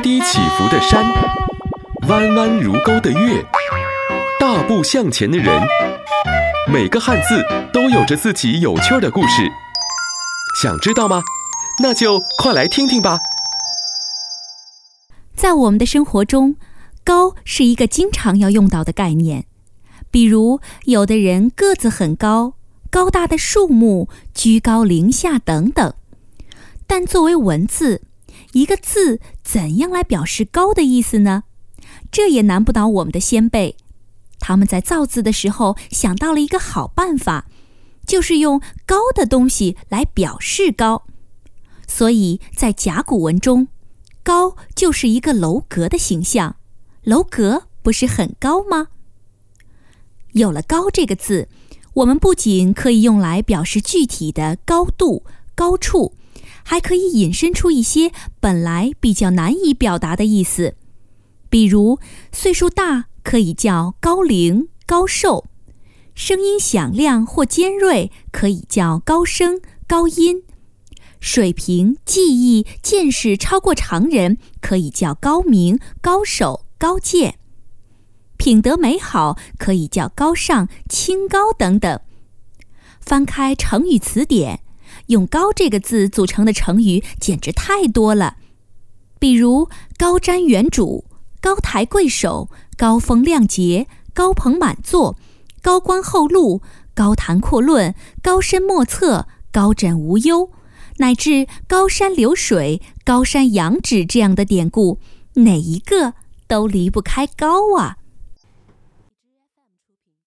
低起伏的山，弯弯如钩的月，大步向前的人，每个汉字都有着自己有趣的故事。想知道吗？那就快来听听吧。在我们的生活中，高是一个经常要用到的概念。比如，有的人个子很高，高大的树木，居高临下等等。但作为文字，一个字怎样来表示高的意思呢？这也难不倒我们的先辈。他们在造字的时候想到了一个好办法，就是用高的东西来表示高。所以在甲骨文中，高就是一个楼阁的形象。楼阁不是很高吗？有了“高”这个字，我们不仅可以用来表示具体的高度、高处。还可以引申出一些本来比较难以表达的意思，比如岁数大可以叫高龄、高寿；声音响亮或尖锐可以叫高声、高音；水平、技艺、见识超过常人可以叫高明、高手、高见；品德美好可以叫高尚、清高等等。翻开成语词典。用“高”这个字组成的成语简直太多了，比如高瞻远瞩、高抬贵手、高风亮节、高朋满座、高官厚禄、高谈阔论、高深莫测、高枕无忧，乃至高山流水、高山仰止这样的典故，哪一个都离不开“高”啊。